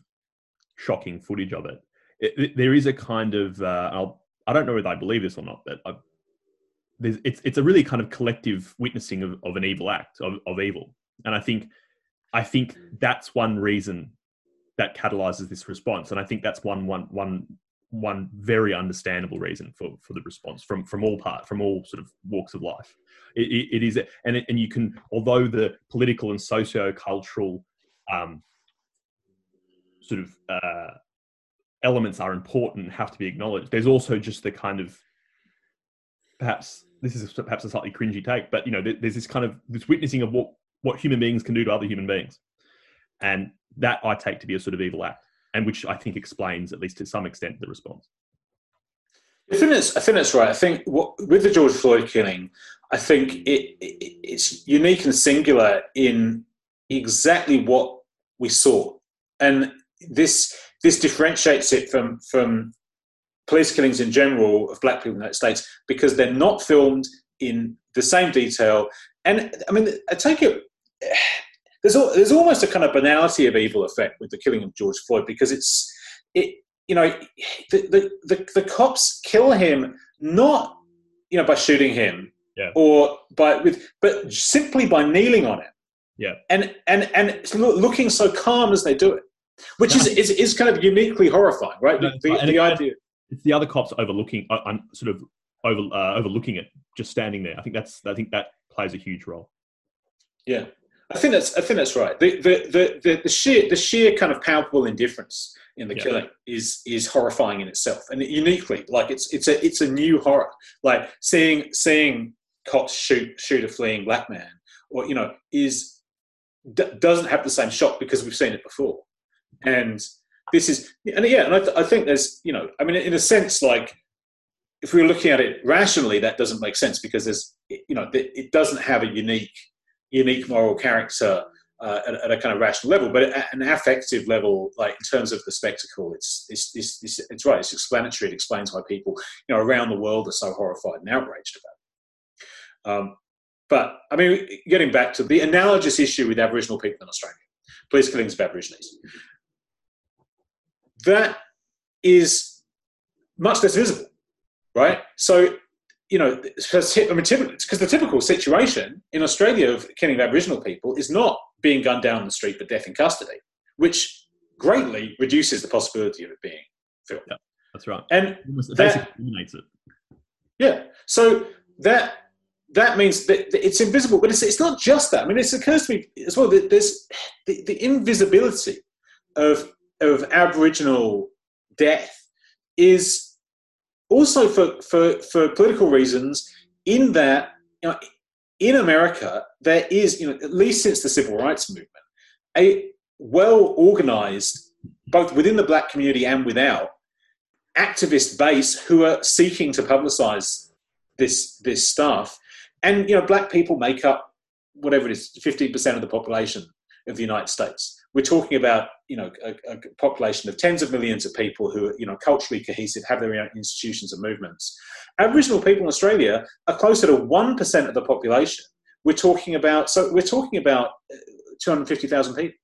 shocking footage of it. it, it there is a kind of uh, I'll I don't know whether I believe this or not, but I, it's it's a really kind of collective witnessing of, of an evil act of, of evil, and I think I think that's one reason that catalyzes this response, and I think that's one one one one very understandable reason for for the response from from all part from all sort of walks of life. it, it, it is, and it, and you can although the political and socio cultural um, sort of uh, elements are important and have to be acknowledged. There's also just the kind of perhaps this is perhaps a slightly cringy take, but you know, there's this kind of this witnessing of what what human beings can do to other human beings, and that I take to be a sort of evil act, and which I think explains at least to some extent the response. I think that's I think that's right. I think what, with the George Floyd killing, I think it, it it's unique and singular in exactly what we saw, and this this differentiates it from from police killings in general of black people in the United States because they're not filmed in the same detail. And I mean, I take it. There's, there's almost a kind of banality of evil effect with the killing of George Floyd because it's it you know the the, the, the cops kill him not you know by shooting him yeah. or by with but simply by kneeling on him yeah and and and looking so calm as they do it which is, is, is kind of uniquely horrifying, right? The, the, the idea. It's the other cops overlooking, uh, sort of over, uh, overlooking it, just standing there. I think that's I think that plays a huge role. Yeah, I think that's I think that's right. The the the, the, the sheer the sheer kind of palpable indifference in the yeah. killing is is horrifying in itself, and uniquely like it's it's a it's a new horror. Like seeing seeing cops shoot shoot a fleeing black man, or you know, is doesn't have the same shock because we've seen it before and this is and yeah and I, th- I, think there's you know i mean in a sense like if we were looking at it rationally that doesn't make sense because there's you know it doesn't have a unique unique moral character uh, at, at, a kind of rational level, but at an affective level, like in terms of the spectacle, it's it's, it's, it's, it's right. It's explanatory. It explains why people you know around the world are so horrified and outraged about it. Um, but I mean, getting back to the analogous issue with Aboriginal people in Australia, police killings of Aborigines, that is much less visible, right? So you know, because I mean, the typical situation in Australia of killing Aboriginal people is not being gunned down in the street but death in custody, which greatly reduces the possibility of it being filmed. Yeah, that's right. And that eliminates it. Yeah. So that that means that it's invisible, but it's, it's not just that. I mean, it occurs to me as well that there's the, the invisibility of of Aboriginal death is also for, for, for political reasons, in that you know, in America, there is, you know, at least since the civil rights movement, a well organized, both within the black community and without, activist base who are seeking to publicize this this stuff. And you know, black people make up whatever it is, 15% of the population of the United States we're talking about you know a, a, population of tens of millions of people who are you know culturally cohesive, have their own institutions and movements. Aboriginal people in Australia are closer to one percent of the population. We're talking about so we're talking about uh, two hundred fifty thousand people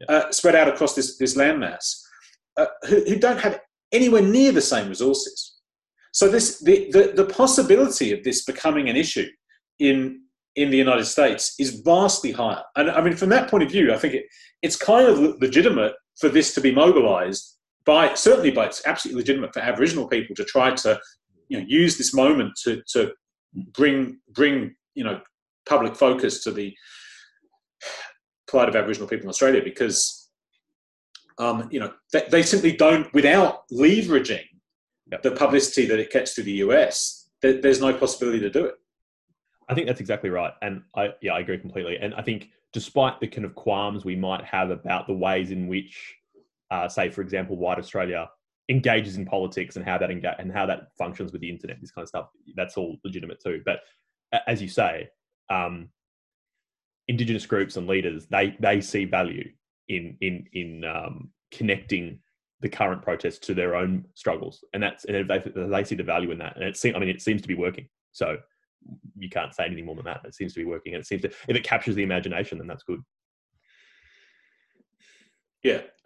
yeah. uh, spread out across this this landmass uh, who, who don't have anywhere near the same resources. So this the, the the possibility of this becoming an issue in in the United States is vastly higher. And I mean, from that point of view, I think it, it's kind of legitimate for this to be mobilized by, certainly by, it's absolutely legitimate for Aboriginal people to try to, you know, use this moment to, to bring, bring, you know, public focus to the plight of Aboriginal people in Australia because, um, you know, they, they simply don't, without leveraging yep. the publicity that it gets to the US, there, there's no possibility to do it. I think that's exactly right, and I yeah I agree completely. And I think despite the kind of qualms we might have about the ways in which, uh, say for example, white Australia engages in politics and how that enga- and how that functions with the internet, this kind of stuff, that's all legitimate too. But as you say, um, indigenous groups and leaders they they see value in in in um, connecting the current protests to their own struggles, and that's and they, they see the value in that, and it seems I mean it seems to be working. So you can't say anything more than that. It seems to be working, and it seems to if it captures the imagination, then that's good. Yeah,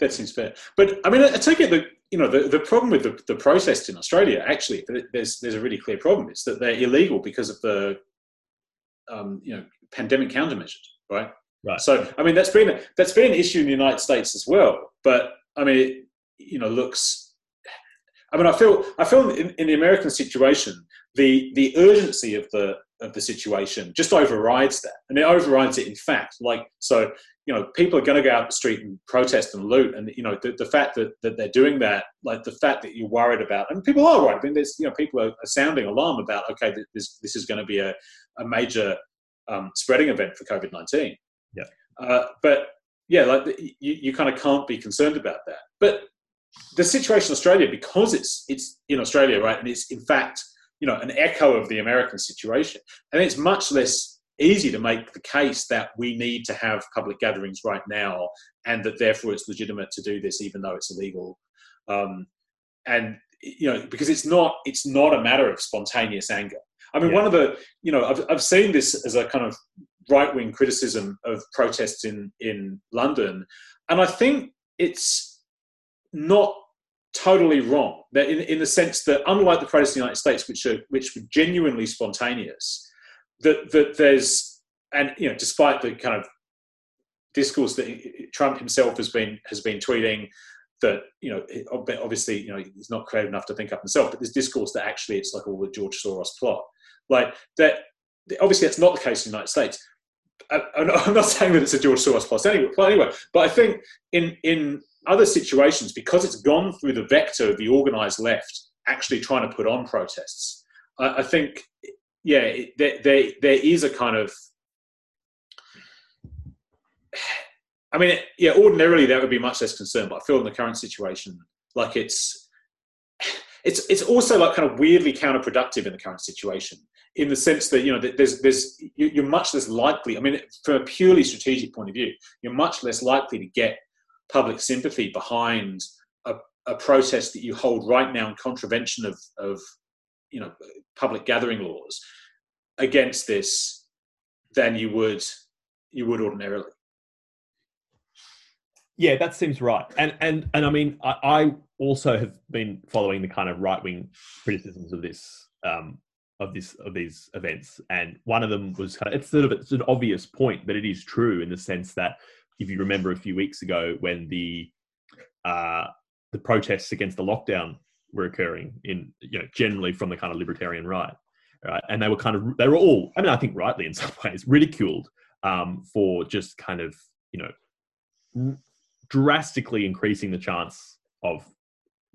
that seems fair. But I mean, I take it that you know the, the problem with the, the in Australia actually there's there's a really clear problem. It's that they're illegal because of the um, you know pandemic countermeasures, right? Right. So I mean that's been that's been an issue in the United States as well. But I mean, it, you know, looks. I mean, I feel I feel in, in the American situation the the urgency of the of the situation just overrides that, and it overrides it in fact. Like so, you know, people are going to go out the street and protest and loot, and you know, the, the fact that, that they're doing that, like the fact that you're worried about, and people are worried. I mean, there's you know, people are, sounding alarm about okay, this this is going to be a a major um, spreading event for COVID nineteen. Yeah, uh, but yeah, like you, you kind of can't be concerned about that. But the situation in Australia, because it's it's in Australia, right, and it's in fact you know an echo of the American situation. And it's much less easy to make the case that we need to have public gatherings right now, and that therefore it's legitimate to do this, even though it's illegal. Um, and you know because it's not it's not a matter of spontaneous anger. I mean, yeah. one of the you know I've I've seen this as a kind of right wing criticism of protests in in London, and I think it's not totally wrong. That in, in the sense that unlike the protests in the United States, which are which were genuinely spontaneous, that that there's and you know despite the kind of discourse that Trump himself has been has been tweeting that you know obviously you know he's not creative enough to think up himself, but this discourse that actually it's like all the George Soros plot, like that. Obviously, that's not the case in the United States. I'm not saying that it's a George Soros plot anyway, anyway, but I think in in other situations, because it's gone through the vector of the organized left actually trying to put on protests, I, I think, yeah, there, there, there is a kind of. I mean, yeah, ordinarily that would be much less concerned, but I feel in the current situation, like it's, it's, it's also like kind of weirdly counterproductive in the current situation, in the sense that you know there's there's you're much less likely. I mean, from a purely strategic point of view, you're much less likely to get public sympathy behind a, a protest that you hold right now in contravention of of you know public gathering laws against this than you would you would ordinarily. Yeah, that seems right. And and and I mean, I, I also have been following the kind of right wing criticisms of this um, of this of these events, and one of them was kind of it's sort of it's an obvious point, but it is true in the sense that if you remember a few weeks ago when the uh, the protests against the lockdown were occurring in you know generally from the kind of libertarian right, right, and they were kind of they were all I mean I think rightly in some ways ridiculed um, for just kind of you know drastically increasing the chance of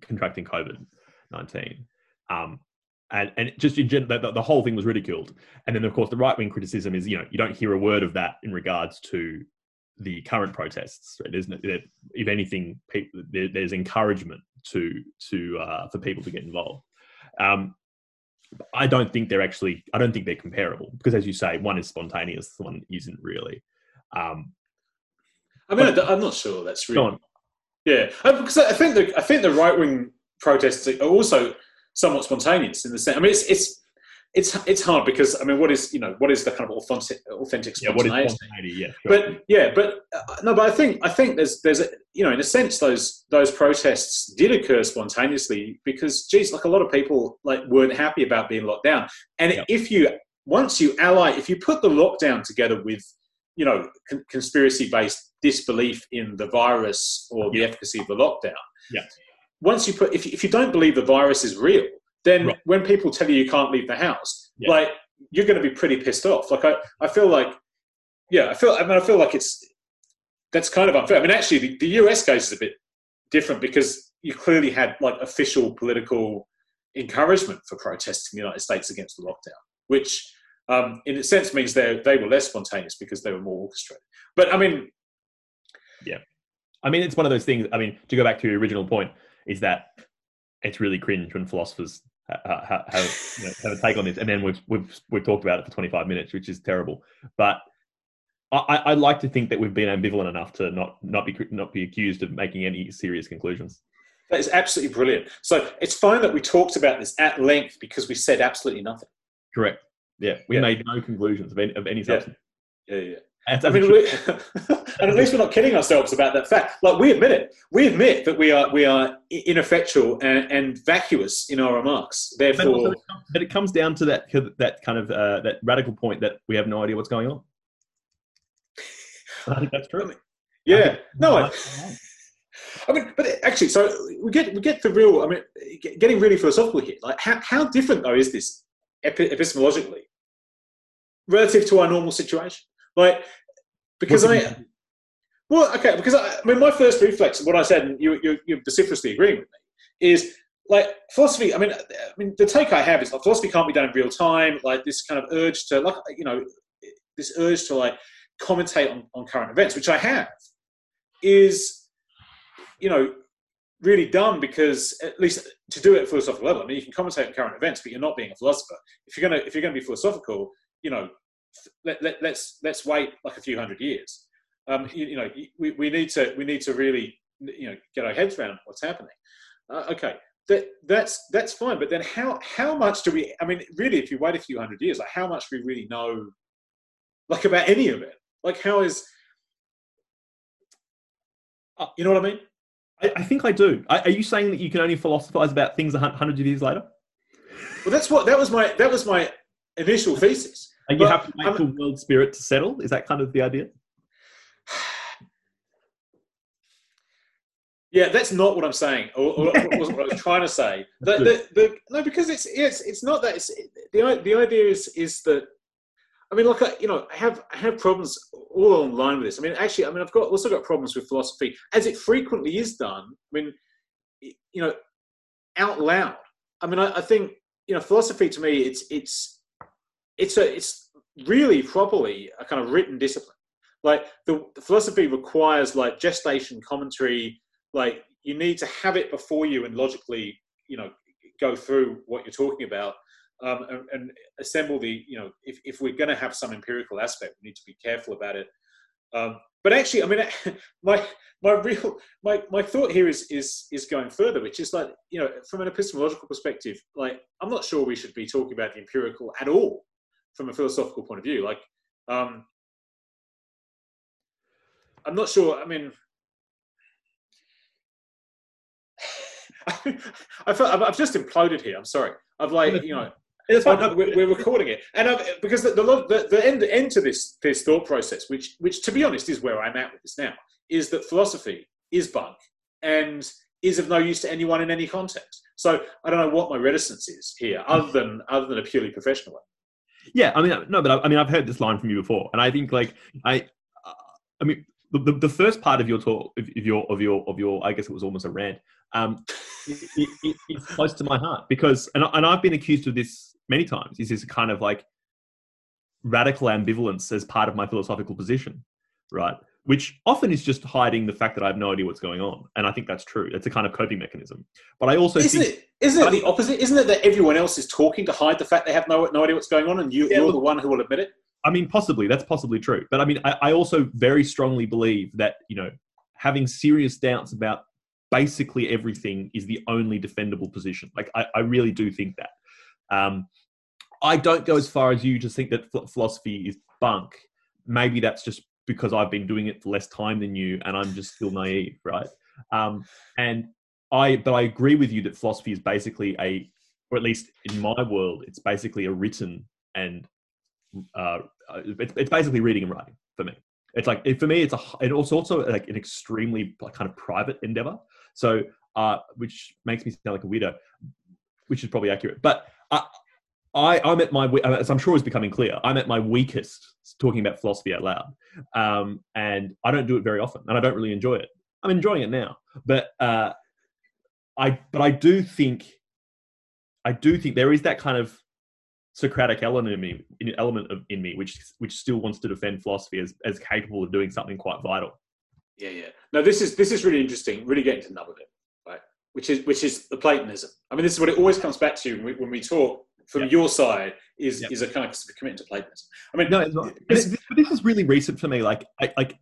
contracting COVID 19. Um, and, and just in general, the, the, whole thing was ridiculed. And then, of course, the right wing criticism is, you know, you don't hear a word of that in regards to the current protests. Right? There's, if anything, people, there, there's encouragement to to uh, for people to get involved. Um, I don't think they're actually. I don't think they're comparable because, as you say, one is spontaneous, the one isn't really. Um, I mean, but, I'm not sure that's really. Yeah, because I think the I think the right wing protests are also somewhat spontaneous in the sense. I mean, it's it's it's it's hard because I mean, what is you know what is the kind of authentic authentic spontaneity? Yeah, what is spontaneity? Yeah, sure. but yeah, but uh, no, but I think I think there's there's a, you know in a sense those those protests did occur spontaneously because geez, like a lot of people like weren't happy about being locked down, and yep. if you once you ally if you put the lockdown together with you know con- conspiracy based disbelief in the virus or the efficacy of the lockdown. Yeah. Once you put, if, if you don't believe the virus is real, then right. when people tell you you can't leave the house, yeah. like you're going to be pretty pissed off. Like I, I feel like, yeah, I feel, I mean, I feel like it's, that's kind of unfair. I mean, actually the, the US case is a bit different because you clearly had like official political encouragement for protests in the United States against the lockdown, which um, in a sense means they they were less spontaneous because they were more orchestrated. But I mean, yeah. I mean, it's one of those things. I mean, to go back to your original point, is that it's really cringe when philosophers have, have, you know, have a take on this, and then we've we've we've talked about it for 25 minutes, which is terrible. But I, I like to think that we've been ambivalent enough to not not be not be accused of making any serious conclusions. That is absolutely brilliant. So it's fine that we talked about this at length because we said absolutely nothing. Correct. Yeah, we yeah. made no conclusions of any, of any substance. Yeah, yeah. yeah. I mean, we, and at least we're not kidding ourselves about that fact. Like we admit it, we admit that we are we are ineffectual and, and vacuous in our remarks. Therefore, but, it comes down to that that kind of uh, that radical point that we have no idea what's going on. I think that's true. I mean, yeah, no. I, I mean, but actually, so we get we get the real. I mean, getting really philosophical here. Like, how how different though is this epistemologically relative to our normal situation? Like, because I, well, okay, because I, I, mean, my first reflex, what I said, and you, you, you're vociferously agreeing with me, is like philosophy. I mean, I mean, the take I have is like philosophy can't be done in real time. Like this kind of urge to, like, you know, this urge to like commentate on, on current events, which I have, is, you know, really dumb because at least to do it at philosophical level, I mean, you can commentate on current events, but you're not being a philosopher. If you're gonna if you're gonna be philosophical, you know, let, let, let's let's wait like a few hundred years. Um, you, you, know, we, we need to we need to really you know get our heads around what's happening. Uh, okay, that that's that's fine. But then how how much do we? I mean, really, if you wait a few hundred years, like how much do we really know, like about any of it? Like how is uh, you know what I mean? I, I think I do. Are you saying that you can only philosophize about things hundreds of years later? Well, that's what that was my that was my initial thesis. And you have to wait for world spirit to settle. Is that kind of the idea? Yeah, that's not what I'm saying, or, or wasn't what I was trying to say. The, the, the, no, because it's it's it's not that. It's the the idea is is that I mean, look, you know, I have I have problems all online with this. I mean, actually, I mean, I've got also got problems with philosophy, as it frequently is done. I mean, you know, out loud. I mean, I, I think you know, philosophy to me, it's it's it's a it's really properly a kind of written discipline. Like the, the philosophy requires like gestation commentary. Like you need to have it before you and logically, you know, go through what you're talking about. um, and, and, assemble the, you know, if, if we're going to have some empirical aspect, we need to be careful about it. Um, but actually, I mean, my my real my, my thought here is is is going further, which is like you know, from an epistemological perspective, like I'm not sure we should be talking about the empirical at all from a philosophical point of view. Like, um, I'm not sure. I mean, I felt I've just imploded here. I'm sorry. I've like you know. It's fine. No, we're, we're, recording it, and I've, because the, the, the end end to this this thought process, which which to be honest is where I'm at with this now, is that philosophy is bunk and is of no use to anyone in any context. So I don't know what my reticence is here, other than other than a purely professional one. Yeah, I mean, no, but I, I mean, I've heard this line from you before, and I think like I, I mean, the, the, the, first part of your talk, of, of, your of your of your, I guess it was almost a rant. Um, it, it, it's close to my heart because, and and I've been accused of this many times. Is this kind of like radical ambivalence as part of my philosophical position, right? Which often is just hiding the fact that I have no idea what's going on, and I think that's true. It's a kind of coping mechanism. But I also isn't think, it isn't it the opposite? Isn't it that everyone else is talking to hide the fact they have no no idea what's going on, and you, yeah, you're the one who will admit it? I mean, possibly that's possibly true. But I mean, I, I also very strongly believe that you know having serious doubts about basically everything is the only defendable position. Like I, I really do think that. Um, I don't go as far as you to think that philosophy is bunk. Maybe that's just because I've been doing it for less time than you, and I'm just still naive, right? Um, and I, but I agree with you that philosophy is basically a, or at least in my world, it's basically a written and uh, it's, it's basically reading and writing for me. It's like it, for me, it's a it also also like an extremely kind of private endeavor. So, uh, which makes me sound like a weirdo, which is probably accurate. But I, I, I'm at my as I'm sure is becoming clear. I'm at my weakest talking about philosophy out loud, um, and I don't do it very often, and I don't really enjoy it. I'm enjoying it now, but uh, I but I do think I do think there is that kind of Socratic element in me, element of in me, which which still wants to defend philosophy as as capable of doing something quite vital. Yeah, yeah. No, this is this is really interesting. Really getting to the nub of it, right? Which is which is the Platonism. I mean, this is what it always comes back to when we, when we talk from yep. your side. Is yep. is a kind of commitment to Platonism. I mean, no, but this, this is really recent for me. Like, I, like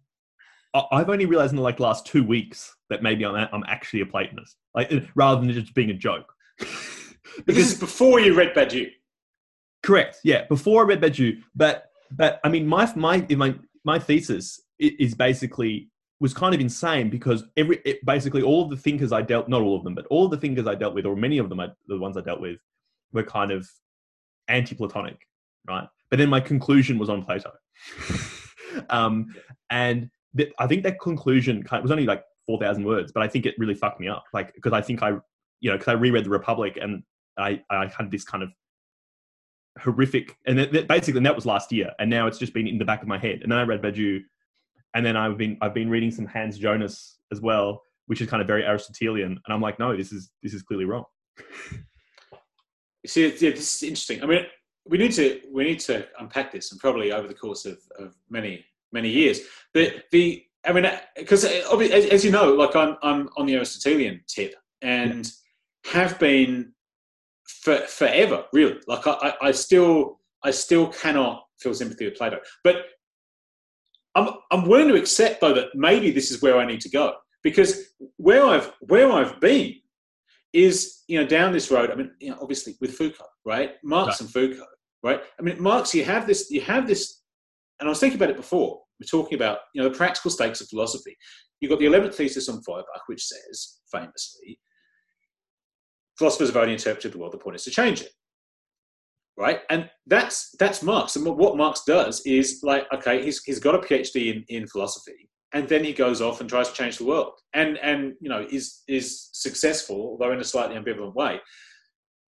I've only realized in the like last two weeks that maybe I'm I'm actually a Platonist, like rather than just being a joke. because this is before you read Badiou. Correct. Yeah, before I read Badiou, but but I mean, my my my my thesis is basically was kind of insane because every it, basically all of the thinkers I dealt not all of them, but all of the thinkers I dealt with, or many of them, I, the ones I dealt with, were kind of anti-Platonic, right? But then my conclusion was on Plato, um, and th- I think that conclusion kind of, was only like four thousand words, but I think it really fucked me up, like because I think I, you know, because I reread the Republic and I I had this kind of horrific. And that, basically, and that was last year, and now it's just been in the back of my head. And then I read Badiou, and then I've been I've been reading some Hans Jonas as well, which is kind of very Aristotelian. And I'm like, no, this is this is clearly wrong. See, this is interesting. I mean, we need to we need to unpack this, and probably over the course of, of many many years. The the I mean, because uh, as, as, you know, like I'm I'm on the Aristotelian tip, and have been for forever, really. Like I, I still, I still cannot feel sympathy with Plato. But I'm, I'm willing to accept though that maybe this is where I need to go because where I've, where I've been is, you know, down this road. I mean, you know, obviously with Foucault, right? Marx right. and Foucault, right? I mean, Marx, you have this, you have this, and I was thinking about it before. We're talking about, you know, the practical stakes of philosophy. You've got the 11th thesis on Feuerbach, which says famously, philosophers have only interpreted the world. The point is to change it, right? And that's that's Marx. And what Marx does is like, okay, he's he's got a PhD in in philosophy, and then he goes off and tries to change the world, and and you know is is successful, although in a slightly ambivalent way.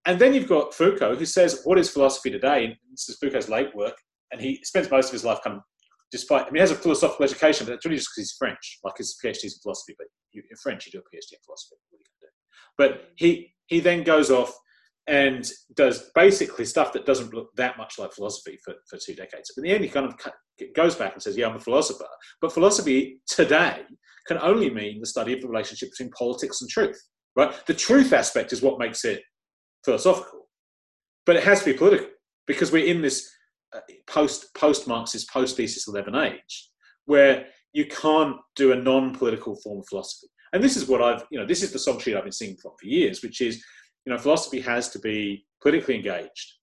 And then you've got Foucault, who says, "What is philosophy today?" And this is Foucault's late work, and he spends most of his life kind of despite, I mean, he has a philosophical education, but it's really just because he's French. Like his PhD is in philosophy, but you're French, you do a PhD in philosophy. What are you going to do? But he he then goes off and does basically stuff that doesn't look that much like philosophy for, for two decades. But in the end, he kind of goes back and says, Yeah, I'm a philosopher. But philosophy today can only mean the study of the relationship between politics and truth, right? The truth aspect is what makes it philosophical. but it has to be political because we're in this uh, post post Marxist post thesis eleven age where you can't do a non political form of philosophy. And this is what I've you know this is the song sheet I've been singing for years, which is you know philosophy has to be politically engaged,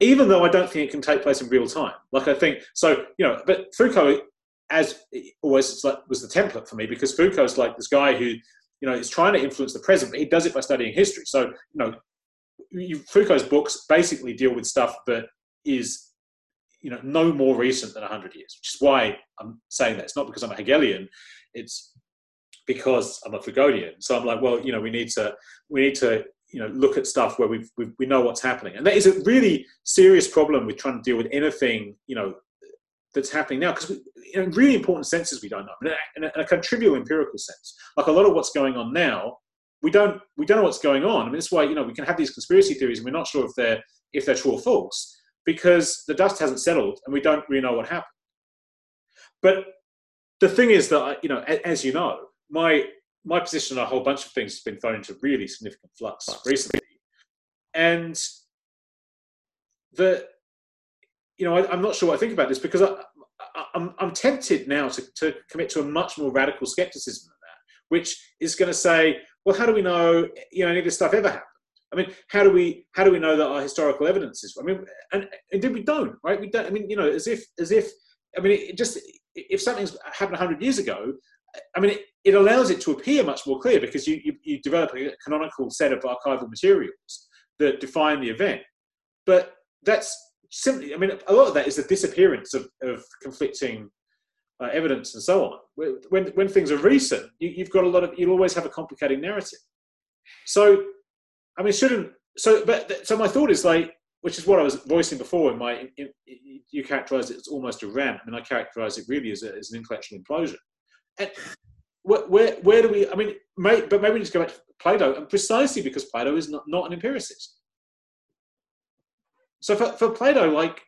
even though I don't think it can take place in real time. Like I think so you know, but Foucault as always like, was the template for me because Foucault's like this guy who you know is trying to influence the present, but he does it by studying history. So you know Foucault's books basically deal with stuff that is, you know, no more recent than 100 years, which is why I'm saying that. It's not because I'm a Hegelian, it's because I'm a Foucauldian. So I'm like, well, you know, we need to, we need to, you know, look at stuff where we've we know what's happening. And that is a really serious problem with trying to deal with anything, you know, that's happening now because in really important senses we don't know in a, in a, in a kind of trivial empirical sense like a lot of what's going on now we don't we don't know what's going on. I mean, that's why you know we can have these conspiracy theories, and we're not sure if they're if they're true or false because the dust hasn't settled, and we don't really know what happened. But the thing is that you know, as you know, my my position on a whole bunch of things has been thrown into really significant flux recently, and the you know I, am not sure what I think about this because I, I, I'm, I'm tempted now to, to commit to a much more radical skepticism than that, which is going to say, well, how do we know you know any of this stuff ever happened? I mean, how do we how do we know that our historical evidence is? I mean, and indeed we don't, right? We don't. I mean, you know, as if as if I mean, it just if something's happened hundred years ago, I mean, it, it, allows it to appear much more clear because you, you, you develop a canonical set of archival materials that define the event. But that's simply, I mean, a lot of that is the disappearance of, of conflicting uh, evidence and so on. When, when things are recent, you, have got a lot of, you'll always have a complicating narrative. So, I mean, shouldn't, so, but, so my thought is like, which is what I was voicing before in my, in, in, you characterize it as almost a rant. I mean, I characterize it really as, a, as an intellectual implosion. And where, where, where do we, I mean, may, but maybe we just go back to Plato, and precisely because Plato is not, not an empiricist. So for, for Plato, like,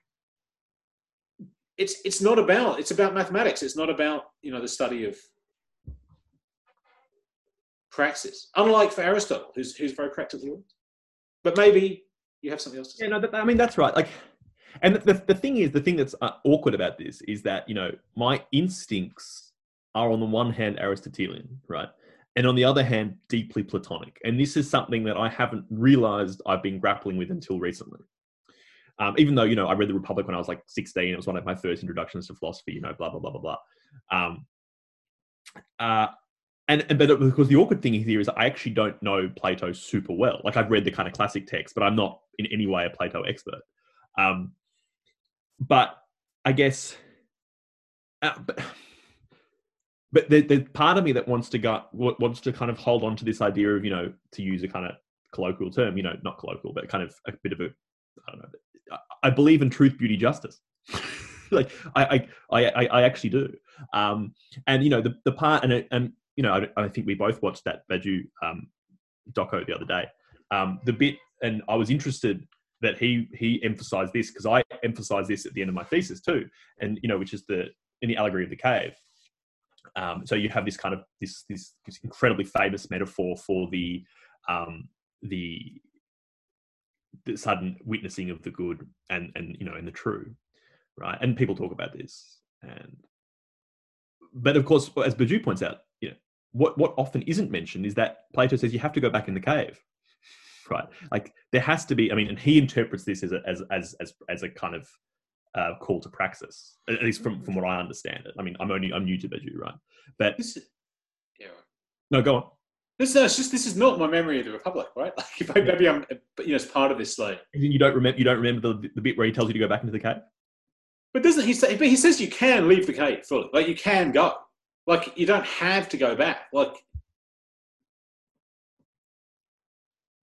it's it's not about it's about mathematics. It's not about you know the study of praxis. Unlike for Aristotle, who's who's very oriented. But maybe you have something else to say. Yeah, no, I mean that's right. Like, and the, the, the thing is, the thing that's uh, awkward about this is that you know my instincts are on the one hand Aristotelian, right, and on the other hand deeply Platonic, and this is something that I haven't realized I've been grappling with until recently. Um, even though you know I read the Republic when I was like 16, it was one of my first introductions to philosophy. You know, blah blah blah blah blah. Um, uh, and, and but because the awkward thing here is I actually don't know Plato super well. Like I've read the kind of classic text, but I'm not in any way a Plato expert. Um, but I guess, uh, but, but there, there's part of me that wants to go wants to kind of hold on to this idea of you know to use a kind of colloquial term, you know, not colloquial, but kind of a bit of a I don't know, I believe in truth, beauty, justice. like I, I, I, I actually do. Um, and you know the the part and and you know I, I think we both watched that Badiou um, doco the other day. Um, the bit and I was interested that he he emphasized this because I emphasized this at the end of my thesis too, and you know which is the in the allegory of the cave. Um, so you have this kind of this, this, this incredibly famous metaphor for the um, the the sudden witnessing of the good and and you know and the true right? And people talk about this. And but of course as Badiou points out you know what what often isn't mentioned is that plato says you have to go back in the cave right? Like there has to be i mean and he interprets this as a, as as as, as a kind of uh, call to praxis at least from from what i understand it i mean i'm only i'm new to Badiou right but this, yeah no go on this, no, it's just this is not my memory of the Republic, right? Like if I, maybe I'm, you know, it's part of this, like you don't remember, you don't remember the, the bit where he tells you to go back into the cave. But doesn't he say? But he says you can leave the cave fully, like you can go, like you don't have to go back, like.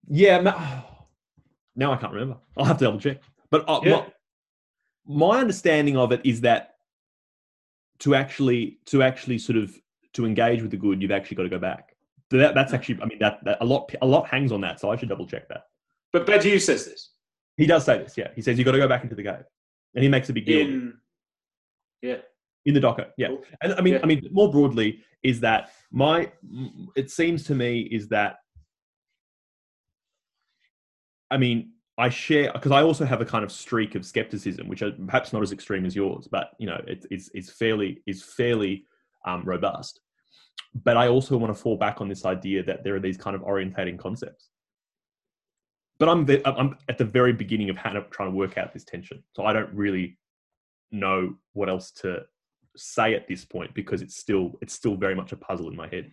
Yeah, now I can't remember. I'll have to double check. But uh, yeah. My, understanding of it is that to actually to actually sort of to engage with the good, you've actually got to go back. So that, that's actually, I mean, that, that, a lot a lot hangs on that. So I should double check that. But Badiou says this. He does say this. Yeah, he says you've got to go back into the cave, and he makes a big deal. In, yeah. In the docker, yeah, cool. and I mean, yeah. I mean, more broadly, is that my? It seems to me is that. I mean, I share because I also have a kind of streak of skepticism, which are perhaps not as extreme as yours, but you know, it, it's it's fairly is fairly um, robust. But I also want to fall back on this idea that there are these kind of orientating concepts. But I'm the, I'm at the very beginning of how trying to work out this tension, so I don't really know what else to say at this point because it's still it's still very much a puzzle in my head.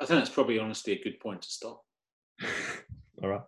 I think that's probably honestly a good point to stop. All right.